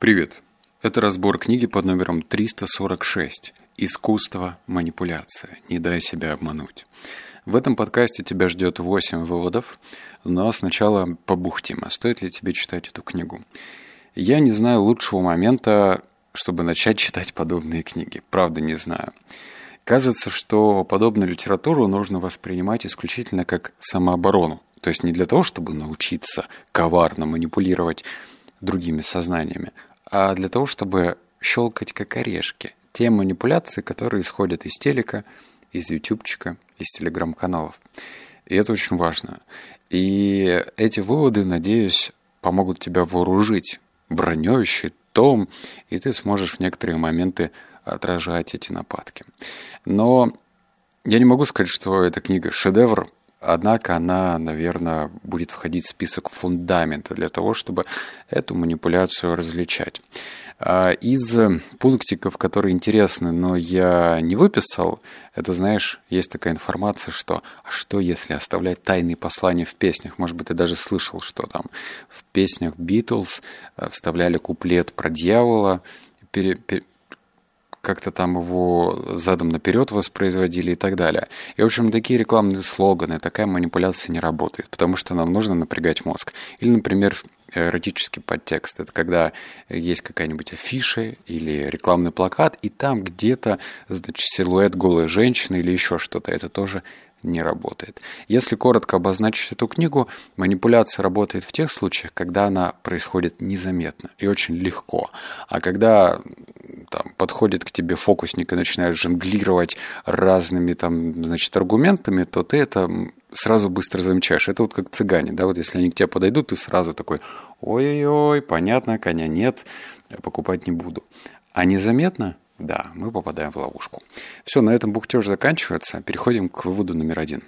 Привет! Это разбор книги под номером 346 «Искусство манипуляция. Не дай себя обмануть». В этом подкасте тебя ждет 8 выводов, но сначала побухтим, а стоит ли тебе читать эту книгу. Я не знаю лучшего момента, чтобы начать читать подобные книги. Правда, не знаю. Кажется, что подобную литературу нужно воспринимать исключительно как самооборону. То есть не для того, чтобы научиться коварно манипулировать другими сознаниями, а для того, чтобы щелкать как орешки. Те манипуляции, которые исходят из телека, из ютубчика, из телеграм-каналов. И это очень важно. И эти выводы, надеюсь, помогут тебя вооружить броней, щитом, и ты сможешь в некоторые моменты отражать эти нападки. Но я не могу сказать, что эта книга шедевр, Однако она, наверное, будет входить в список фундамента для того, чтобы эту манипуляцию различать. А из пунктиков, которые интересны, но я не выписал, это, знаешь, есть такая информация, что а что если оставлять тайные послания в песнях? Может быть, ты даже слышал, что там в песнях Битлз э, вставляли куплет про дьявола, пере, пере, как-то там его задом наперед воспроизводили и так далее. И, в общем, такие рекламные слоганы, такая манипуляция не работает, потому что нам нужно напрягать мозг. Или, например, эротический подтекст. Это когда есть какая-нибудь афиша или рекламный плакат, и там где-то, значит, силуэт голой женщины или еще что-то. Это тоже не работает. Если коротко обозначить эту книгу, манипуляция работает в тех случаях, когда она происходит незаметно и очень легко. А когда там, подходит к тебе фокусник и начинает жонглировать разными там, значит, аргументами, то ты это сразу быстро замечаешь. Это вот как цыгане, да, вот если они к тебе подойдут, ты сразу такой, ой-ой-ой, понятно, коня нет, покупать не буду. А незаметно, да, мы попадаем в ловушку. Все, на этом бухтеж заканчивается. Переходим к выводу номер один.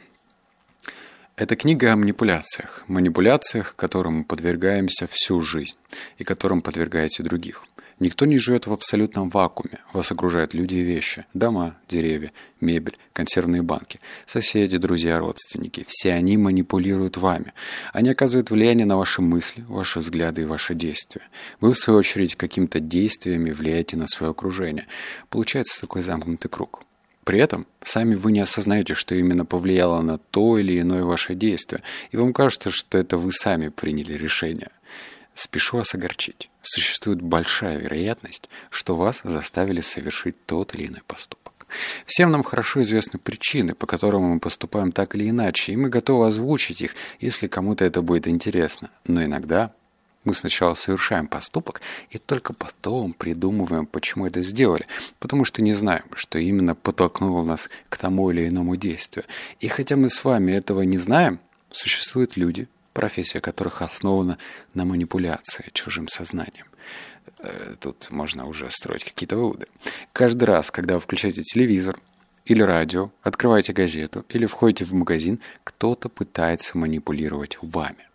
Это книга о манипуляциях. Манипуляциях, которым подвергаемся всю жизнь и которым подвергаете других. Никто не живет в абсолютном вакууме. Вас окружают люди и вещи. Дома, деревья, мебель, консервные банки, соседи, друзья, родственники. Все они манипулируют вами. Они оказывают влияние на ваши мысли, ваши взгляды и ваши действия. Вы, в свою очередь, какими-то действиями влияете на свое окружение. Получается такой замкнутый круг. При этом сами вы не осознаете, что именно повлияло на то или иное ваше действие, и вам кажется, что это вы сами приняли решение – Спешу вас огорчить. Существует большая вероятность, что вас заставили совершить тот или иной поступок. Всем нам хорошо известны причины, по которым мы поступаем так или иначе, и мы готовы озвучить их, если кому-то это будет интересно. Но иногда мы сначала совершаем поступок и только потом придумываем, почему это сделали, потому что не знаем, что именно подтолкнуло нас к тому или иному действию. И хотя мы с вами этого не знаем, существуют люди, профессия которых основана на манипуляции чужим сознанием. Э, тут можно уже строить какие-то выводы. Каждый раз, когда вы включаете телевизор или радио, открываете газету или входите в магазин, кто-то пытается манипулировать вами.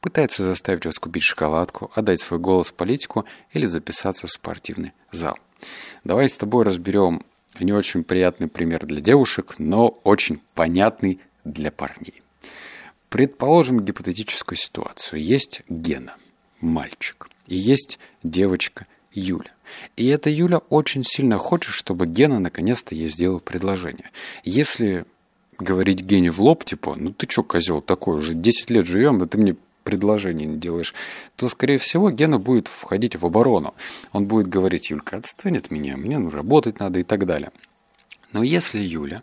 Пытается заставить вас купить шоколадку, отдать свой голос политику или записаться в спортивный зал. Давай с тобой разберем не очень приятный пример для девушек, но очень понятный для парней. Предположим гипотетическую ситуацию. Есть Гена, мальчик, и есть девочка Юля. И эта Юля очень сильно хочет, чтобы Гена наконец-то ей сделал предложение. Если говорить Гене в лоб, типа, ну ты чё, козел такой, уже 10 лет живем, а ты мне предложение не делаешь, то, скорее всего, Гена будет входить в оборону. Он будет говорить, Юлька, отстань от меня, мне ну, работать надо и так далее. Но если Юля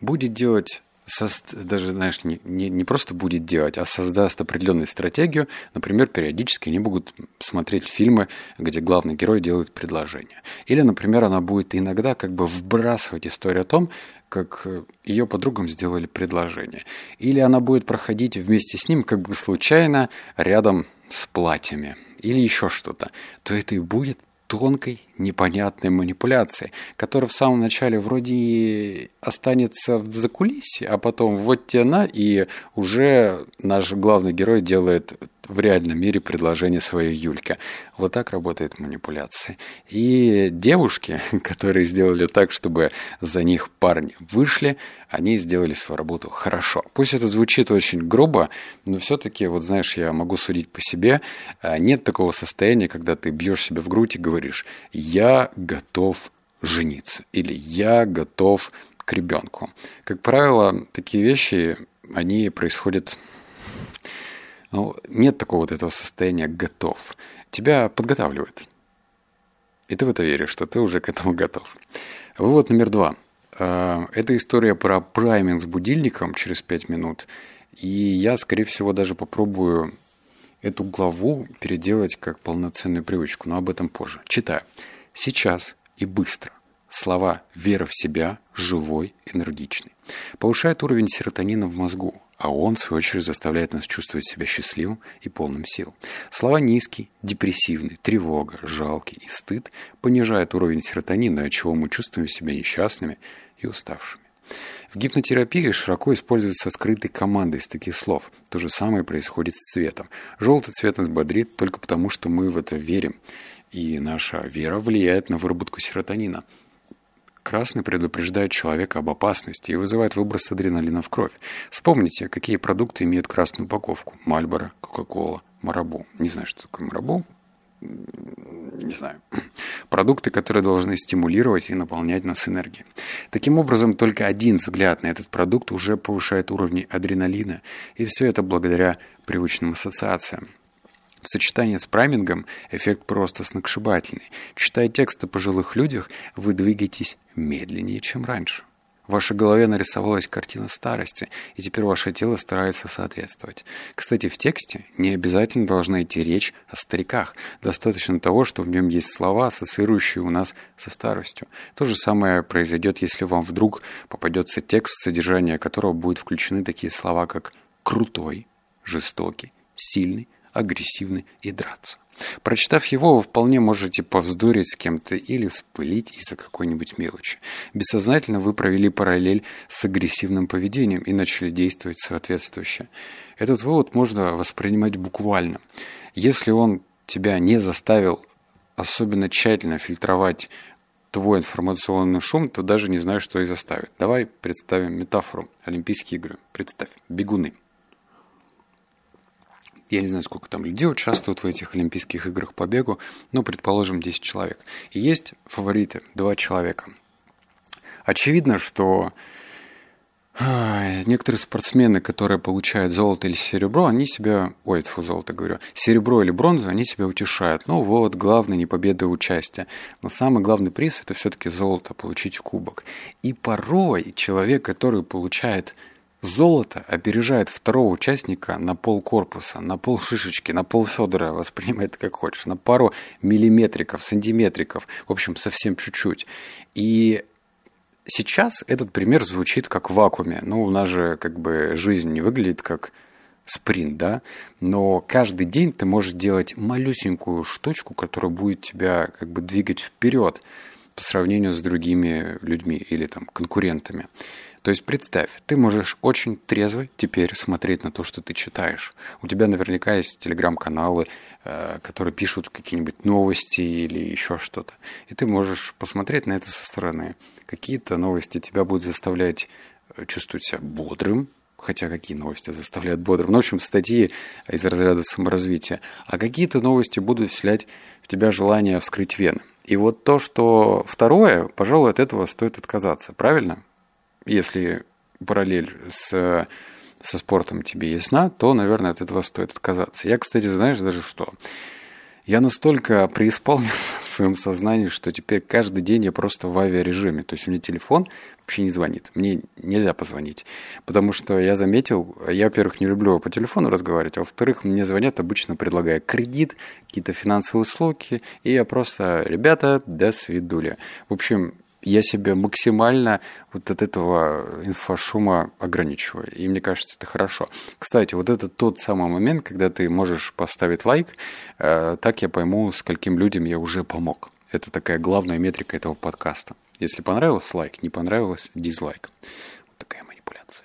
будет делать сост... даже, знаешь, не, не, не просто будет делать, а создаст определенную стратегию. Например, периодически они будут смотреть фильмы, где главный герой делает предложение. Или, например, она будет иногда как бы вбрасывать историю о том, как ее подругам сделали предложение. Или она будет проходить вместе с ним как бы случайно рядом с платьями. Или еще что-то. То это и будет тонкой, непонятной манипуляции, которая в самом начале вроде останется в закулисье, а потом вот тена, и уже наш главный герой делает в реальном мире предложение своей Юльке. Вот так работает манипуляция. И девушки, которые сделали так, чтобы за них парни вышли, они сделали свою работу хорошо. Пусть это звучит очень грубо, но все-таки, вот знаешь, я могу судить по себе, а, нет такого состояния, когда ты бьешь себя в грудь и говоришь, я готов жениться или я готов к ребенку. Как правило, такие вещи, они происходят нет такого вот этого состояния готов. Тебя подготавливают. И ты в это веришь, что ты уже к этому готов. Вывод номер два. А, это история про прайминг с будильником через 5 минут. И я, скорее всего, даже попробую эту главу переделать как полноценную привычку, но об этом позже. Читаю. Сейчас и быстро. Слова «вера в себя», «живой», «энергичный». Повышает уровень серотонина в мозгу, а он, в свою очередь, заставляет нас чувствовать себя счастливым и полным сил. Слова «низкий», «депрессивный», «тревога», «жалкий» и «стыд» понижают уровень серотонина, от чего мы чувствуем себя несчастными и уставшими. В гипнотерапии широко используются скрытые команды из таких слов. То же самое происходит с цветом. Желтый цвет нас бодрит только потому, что мы в это верим. И наша вера влияет на выработку серотонина. Красный предупреждает человека об опасности и вызывает выброс адреналина в кровь. Вспомните, какие продукты имеют красную упаковку. Мальборо, Кока-Кола, Марабу. Не знаю, что такое Марабу. Не знаю. Продукты, которые должны стимулировать и наполнять нас энергией. Таким образом, только один взгляд на этот продукт уже повышает уровни адреналина, и все это благодаря привычным ассоциациям. В сочетании с праймингом эффект просто сногсшибательный. Читая тексты о пожилых людях, вы двигаетесь медленнее, чем раньше. В вашей голове нарисовалась картина старости, и теперь ваше тело старается соответствовать. Кстати, в тексте не обязательно должна идти речь о стариках. Достаточно того, что в нем есть слова, ассоциирующие у нас со старостью. То же самое произойдет, если вам вдруг попадется текст, содержание которого будет включены такие слова, как «крутой», «жестокий», «сильный», агрессивны и драться. Прочитав его, вы вполне можете повздорить с кем-то или вспылить из-за какой-нибудь мелочи. Бессознательно вы провели параллель с агрессивным поведением и начали действовать соответствующе. Этот вывод можно воспринимать буквально. Если он тебя не заставил особенно тщательно фильтровать твой информационный шум, то даже не знаю, что и заставит. Давай представим метафору. Олимпийские игры. Представь. Бегуны. Я не знаю, сколько там людей участвуют в этих Олимпийских играх по бегу, но, предположим, 10 человек. И есть фавориты, два человека. Очевидно, что некоторые спортсмены, которые получают золото или серебро, они себя... Ой, фу, золото говорю. Серебро или бронзу, они себя утешают. Ну вот, главное не победа и участие. Но самый главный приз – это все-таки золото, получить кубок. И порой человек, который получает Золото опережает второго участника на пол корпуса, на пол шишечки, на пол Федора, воспринимай это как хочешь, на пару миллиметриков, сантиметриков, в общем, совсем чуть-чуть. И сейчас этот пример звучит как в вакууме. Ну, у нас же как бы жизнь не выглядит как спринт, да, но каждый день ты можешь делать малюсенькую штучку, которая будет тебя как бы двигать вперед по сравнению с другими людьми или там конкурентами. То есть представь, ты можешь очень трезво теперь смотреть на то, что ты читаешь. У тебя наверняка есть телеграм-каналы, э, которые пишут какие-нибудь новости или еще что-то. И ты можешь посмотреть на это со стороны. Какие-то новости тебя будут заставлять э, чувствовать себя бодрым, хотя какие новости заставляют бодрым. Ну, в общем, статьи из разряда саморазвития. А какие-то новости будут вселять в тебя желание вскрыть вены. И вот то, что второе, пожалуй, от этого стоит отказаться. Правильно? Если параллель с, со спортом тебе ясна, то, наверное, от этого стоит отказаться. Я, кстати, знаешь даже что? Я настолько преисполнился в своем сознании, что теперь каждый день я просто в авиарежиме. То есть у меня телефон вообще не звонит. Мне нельзя позвонить. Потому что я заметил, я, во-первых, не люблю по телефону разговаривать, а во-вторых, мне звонят обычно предлагая кредит, какие-то финансовые услуги, и я просто, ребята, до свидули. В общем, я себя максимально вот от этого инфошума ограничиваю. И мне кажется, это хорошо. Кстати, вот это тот самый момент, когда ты можешь поставить лайк, э, так я пойму, скольким людям я уже помог. Это такая главная метрика этого подкаста. Если понравилось, лайк. Не понравилось, дизлайк. Вот такая манипуляция.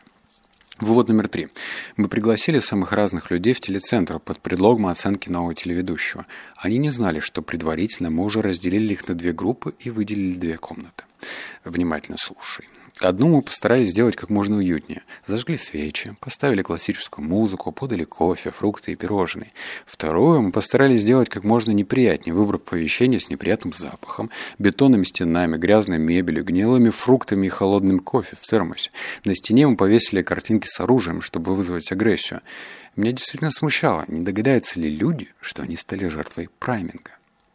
Вывод номер три. Мы пригласили самых разных людей в телецентр под предлогом оценки нового телеведущего. Они не знали, что предварительно мы уже разделили их на две группы и выделили две комнаты. Внимательно слушай. Одну мы постарались сделать как можно уютнее. Зажгли свечи, поставили классическую музыку, подали кофе, фрукты и пирожные. Вторую мы постарались сделать как можно неприятнее, выбрав помещение с неприятным запахом, бетонными стенами, грязной мебелью, гнилыми фруктами и холодным кофе в термосе. На стене мы повесили картинки с оружием, чтобы вызвать агрессию. Меня действительно смущало, не догадаются ли люди, что они стали жертвой прайминга.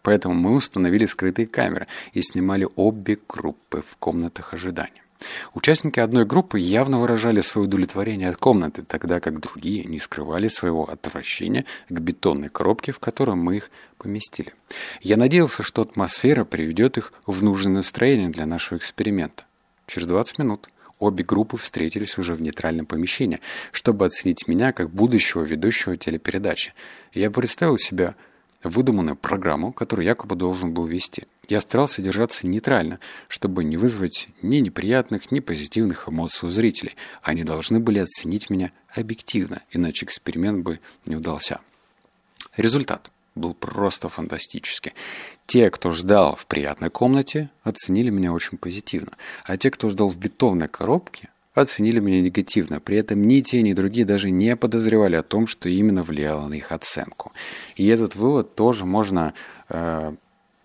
Поэтому мы установили скрытые камеры и снимали обе группы в комнатах ожидания. Участники одной группы явно выражали свое удовлетворение от комнаты, тогда как другие не скрывали своего отвращения к бетонной коробке, в которую мы их поместили. Я надеялся, что атмосфера приведет их в нужное настроение для нашего эксперимента. Через 20 минут обе группы встретились уже в нейтральном помещении, чтобы оценить меня как будущего ведущего телепередачи. Я представил себя выдуманную программу, которую якобы должен был вести. Я старался держаться нейтрально, чтобы не вызвать ни неприятных, ни позитивных эмоций у зрителей. Они должны были оценить меня объективно, иначе эксперимент бы не удался. Результат был просто фантастический. Те, кто ждал в приятной комнате, оценили меня очень позитивно, а те, кто ждал в бетонной коробке, оценили меня негативно. При этом ни те, ни другие даже не подозревали о том, что именно влияло на их оценку. И этот вывод тоже можно э,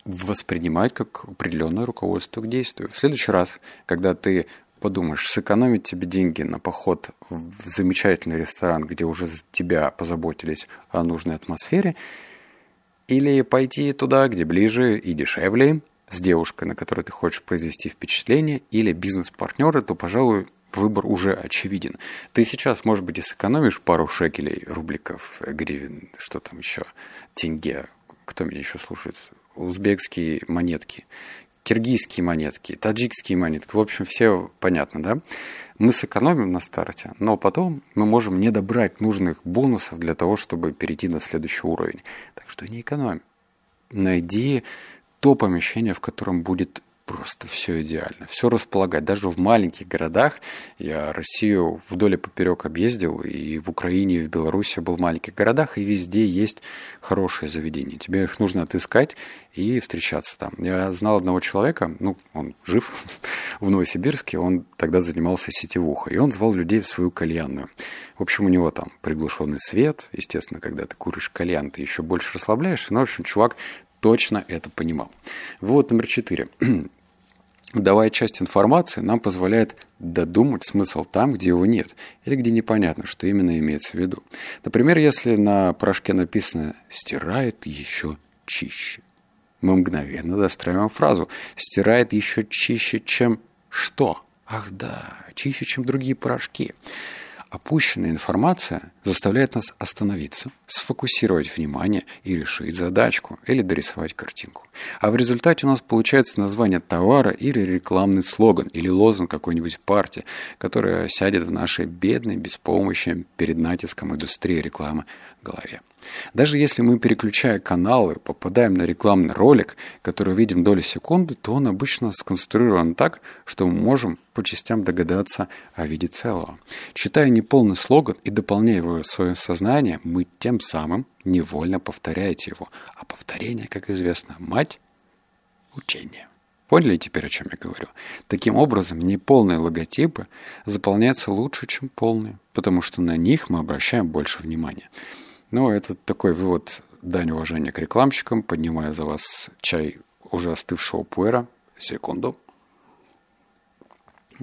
воспринимать как определенное руководство к действию. В следующий раз, когда ты подумаешь, сэкономить тебе деньги на поход в замечательный ресторан, где уже тебя позаботились о нужной атмосфере, или пойти туда, где ближе и дешевле, с девушкой, на которой ты хочешь произвести впечатление, или бизнес-партнеры, то, пожалуй, выбор уже очевиден. Ты сейчас, может быть, и сэкономишь пару шекелей, рубликов, гривен, что там еще, тенге. Кто меня еще слушает? Узбекские монетки, киргизские монетки, таджикские монетки. В общем, все понятно, да? Мы сэкономим на старте, но потом мы можем не добрать нужных бонусов для того, чтобы перейти на следующий уровень. Так что не экономим. Найди то помещение, в котором будет просто все идеально, все располагать. Даже в маленьких городах, я Россию вдоль и поперек объездил, и в Украине, и в Беларуси был в маленьких городах, и везде есть хорошие заведения. Тебе их нужно отыскать и встречаться там. Я знал одного человека, ну, он жив в Новосибирске, он тогда занимался сетевухой, и он звал людей в свою кальянную. В общем, у него там приглушенный свет, естественно, когда ты куришь кальян, ты еще больше расслабляешься, но, в общем, чувак точно это понимал. Вот номер четыре. Давая часть информации нам позволяет додумать смысл там, где его нет, или где непонятно, что именно имеется в виду. Например, если на порошке написано «стирает еще чище», мы мгновенно достраиваем фразу «стирает еще чище, чем что?» Ах да, чище, чем другие порошки. Опущенная информация заставляет нас остановиться, сфокусировать внимание и решить задачку или дорисовать картинку. А в результате у нас получается название товара или рекламный слоган или лозунг какой-нибудь партии, которая сядет в нашей бедной, беспомощной перед натиском индустрии рекламы голове. Даже если мы, переключая каналы, попадаем на рекламный ролик, который видим доли секунды, то он обычно сконструирован так, что мы можем по частям догадаться о виде целого. Читая неполный слоган и дополняя его в свое сознание, мы тем самым невольно повторяете его. А повторение, как известно, мать учения. Поняли теперь, о чем я говорю? Таким образом, неполные логотипы заполняются лучше, чем полные, потому что на них мы обращаем больше внимания. Ну, это такой вывод дань уважения к рекламщикам. Поднимая за вас чай уже остывшего пуэра. Секунду.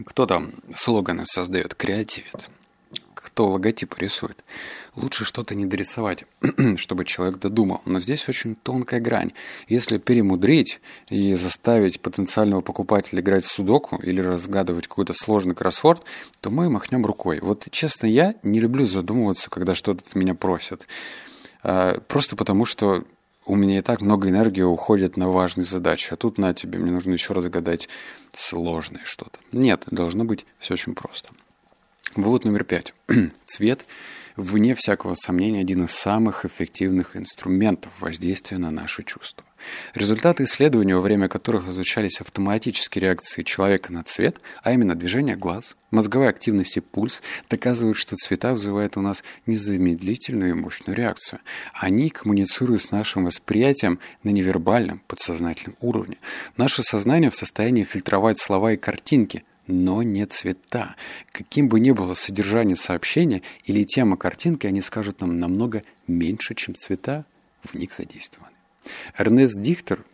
Кто там слоганы создает, креативит? Кто логотип рисует? Лучше что-то не дорисовать, чтобы человек додумал. Но здесь очень тонкая грань. Если перемудрить и заставить потенциального покупателя играть в судоку или разгадывать какой-то сложный кроссворд, то мы махнем рукой. Вот честно, я не люблю задумываться, когда что-то от меня просят. А, просто потому, что у меня и так много энергии уходит на важные задачи, а тут на тебе, мне нужно еще разгадать сложное что-то. Нет, должно быть все очень просто. Вывод номер пять. Цвет вне всякого сомнения, один из самых эффективных инструментов воздействия на наши чувства. Результаты исследований, во время которых изучались автоматические реакции человека на цвет, а именно движение глаз, мозговая активность и пульс, доказывают, что цвета вызывают у нас незамедлительную и мощную реакцию. Они коммуницируют с нашим восприятием на невербальном, подсознательном уровне. Наше сознание в состоянии фильтровать слова и картинки, но не цвета. Каким бы ни было содержание сообщения или тема картинки, они скажут нам намного меньше, чем цвета в них задействованы. Эрнест Дихтер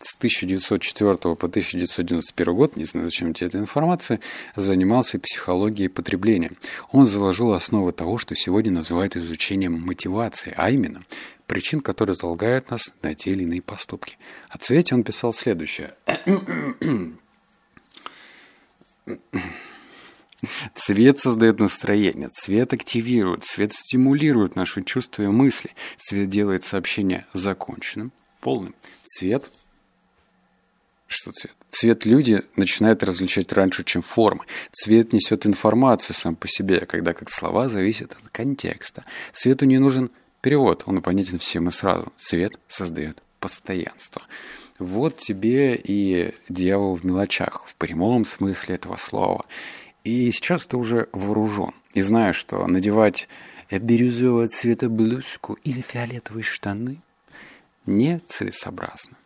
с 1904 по 1991 год, не знаю, зачем тебе эта информация, занимался психологией потребления. Он заложил основы того, что сегодня называют изучением мотивации, а именно причин, которые залагают нас на те или иные поступки. О цвете он писал следующее. Цвет создает настроение, цвет активирует, цвет стимулирует наши чувства и мысли, цвет делает сообщение законченным, полным. Цвет что цвет? Цвет люди начинают различать раньше, чем формы. Цвет несет информацию сам по себе, когда как слова зависят от контекста. Цвету не нужен перевод, он понятен всем и сразу. Цвет создает постоянство. Вот тебе и дьявол в мелочах, в прямом смысле этого слова. И сейчас ты уже вооружен. И знаешь, что надевать бирюзового цвета блузку или фиолетовые штаны нецелесообразно.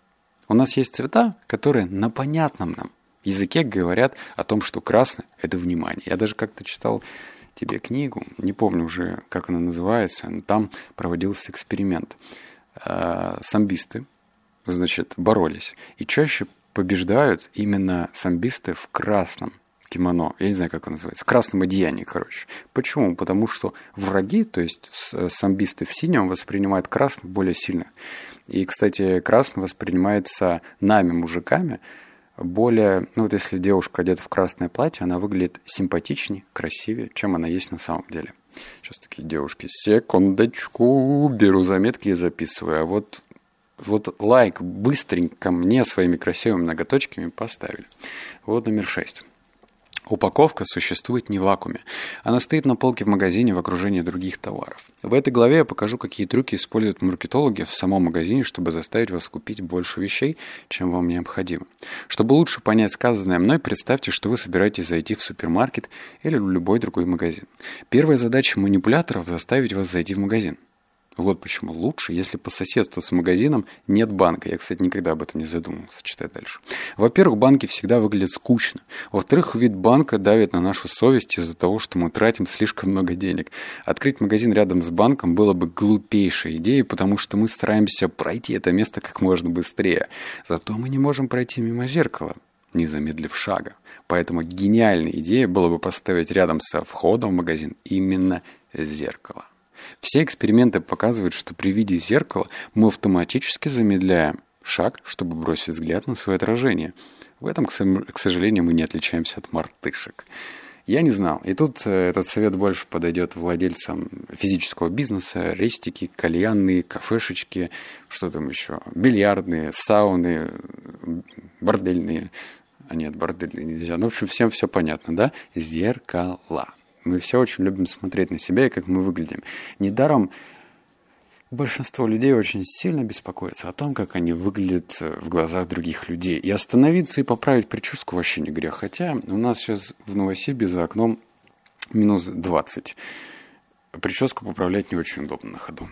У нас есть цвета, которые на понятном нам языке говорят о том, что красный – это внимание. Я даже как-то читал тебе книгу, не помню уже, как она называется, но там проводился эксперимент. Э, самбисты, значит, боролись. И чаще побеждают именно самбисты в красном кимоно, я не знаю, как оно называется, в красном одеянии, короче. Почему? Потому что враги, то есть самбисты в синем, воспринимают красных более сильно. И, кстати, красный воспринимается нами, мужиками, более, ну вот если девушка одета в красное платье, она выглядит симпатичнее, красивее, чем она есть на самом деле. Сейчас такие девушки, секундочку, беру заметки и записываю. А вот вот лайк быстренько мне своими красивыми ноготочками поставили. Вот номер шесть. Упаковка существует не в вакууме. Она стоит на полке в магазине в окружении других товаров. В этой главе я покажу, какие трюки используют маркетологи в самом магазине, чтобы заставить вас купить больше вещей, чем вам необходимо. Чтобы лучше понять сказанное мной, представьте, что вы собираетесь зайти в супермаркет или в любой другой магазин. Первая задача манипуляторов – заставить вас зайти в магазин. Вот почему лучше, если по соседству с магазином нет банка. Я, кстати, никогда об этом не задумывался. Читай дальше. Во-первых, банки всегда выглядят скучно. Во-вторых, вид банка давит на нашу совесть из-за того, что мы тратим слишком много денег. Открыть магазин рядом с банком было бы глупейшей идеей, потому что мы стараемся пройти это место как можно быстрее. Зато мы не можем пройти мимо зеркала, не замедлив шага. Поэтому гениальной идеей было бы поставить рядом со входом в магазин именно зеркало. Все эксперименты показывают, что при виде зеркала мы автоматически замедляем шаг, чтобы бросить взгляд на свое отражение. В этом, к сожалению, мы не отличаемся от мартышек. Я не знал. И тут э, этот совет больше подойдет владельцам физического бизнеса, рестики, кальянные, кафешечки, что там еще, бильярдные, сауны, бордельные. А нет, бордельные нельзя. Ну, в общем, всем все понятно, да? Зеркала. Мы все очень любим смотреть на себя и как мы выглядим. Недаром большинство людей очень сильно беспокоятся о том, как они выглядят в глазах других людей. И остановиться и поправить прическу вообще не грех. Хотя у нас сейчас в Новосибе за окном минус 20. Прическу поправлять не очень удобно на ходу.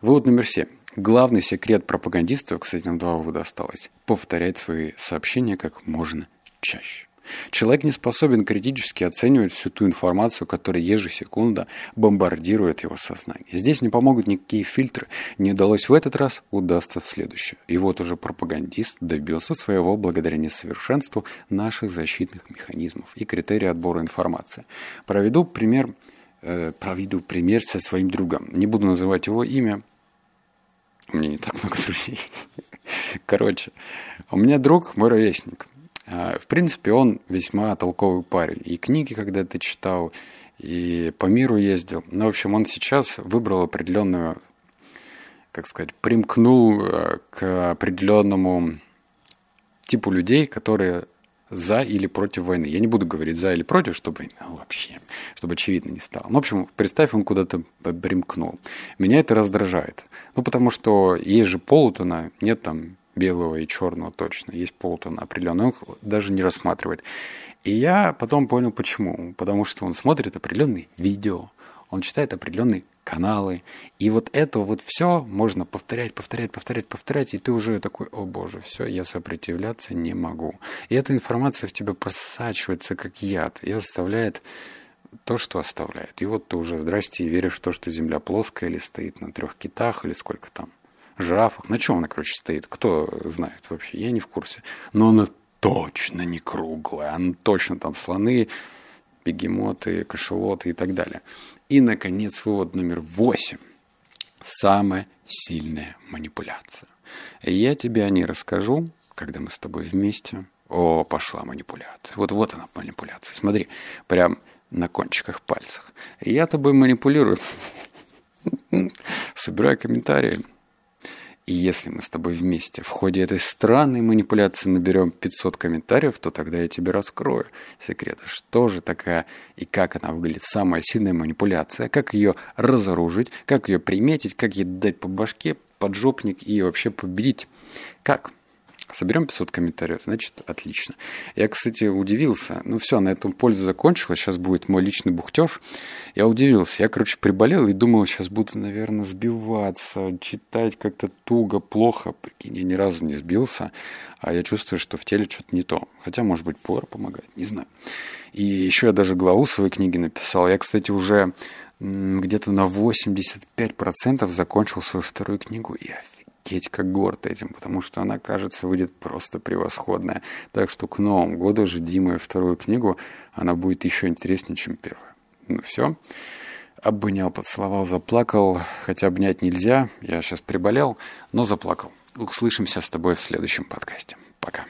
Вывод номер семь. Главный секрет пропагандистов, кстати, нам два вывода осталось, повторять свои сообщения как можно чаще. Человек не способен критически оценивать всю ту информацию, которая ежесекунда бомбардирует его сознание. Здесь не помогут никакие фильтры. Не удалось в этот раз, удастся в следующий. И вот уже пропагандист добился своего благодаря несовершенству наших защитных механизмов и критерий отбора информации. Проведу пример, э, проведу пример со своим другом. Не буду называть его имя. У меня не так много друзей. Короче, у меня друг, мой ровесник. А, в принципе, он весьма толковый парень. И книги когда-то читал, и по миру ездил. Ну, в общем, он сейчас выбрал определенную, как сказать, примкнул э, к определенному типу людей, которые за или против войны. Я не буду говорить за или против, чтобы ну, вообще, чтобы очевидно не стало. Ну, в общем, представь, он куда-то примкнул. Меня это раздражает. Ну, потому что есть же полутона, нет там белого и черного точно. Есть полутона определенный, он даже не рассматривает. И я потом понял, почему. Потому что он смотрит определенные видео, он читает определенные каналы. И вот это вот все можно повторять, повторять, повторять, повторять, и ты уже такой, о боже, все, я сопротивляться не могу. И эта информация в тебя просачивается как яд и оставляет то, что оставляет. И вот ты уже, здрасте, веришь в то, что Земля плоская или стоит на трех китах, или сколько там, жирафах. На чем она, короче, стоит? Кто знает вообще? Я не в курсе. Но она точно не круглая. Она точно там слоны, бегемоты, кашелоты и так далее. И, наконец, вывод номер восемь. Самая сильная манипуляция. Я тебе о ней расскажу, когда мы с тобой вместе. О, пошла манипуляция. Вот вот она манипуляция. Смотри, прям на кончиках пальцах. Я тобой манипулирую. Собираю комментарии. И если мы с тобой вместе в ходе этой странной манипуляции наберем 500 комментариев, то тогда я тебе раскрою секреты, что же такая и как она выглядит. Самая сильная манипуляция, как ее разоружить, как ее приметить, как ей дать по башке, поджопник и вообще победить. Как? Соберем 500 комментариев, значит, отлично. Я, кстати, удивился. Ну все, на этом польза закончилась. Сейчас будет мой личный бухтеж. Я удивился. Я, короче, приболел и думал, сейчас буду, наверное, сбиваться, читать как-то туго, плохо. Прикинь, я ни разу не сбился. А я чувствую, что в теле что-то не то. Хотя, может быть, пор помогает, не знаю. И еще я даже главу своей книги написал. Я, кстати, уже где-то на 85% закончил свою вторую книгу. И офигеть как горд этим, потому что она, кажется, выйдет просто превосходная. Так что к Новому году жди мою вторую книгу, она будет еще интереснее, чем первая. Ну все. Обнял, поцеловал, заплакал. Хотя обнять нельзя, я сейчас приболел, но заплакал. Услышимся с тобой в следующем подкасте. Пока.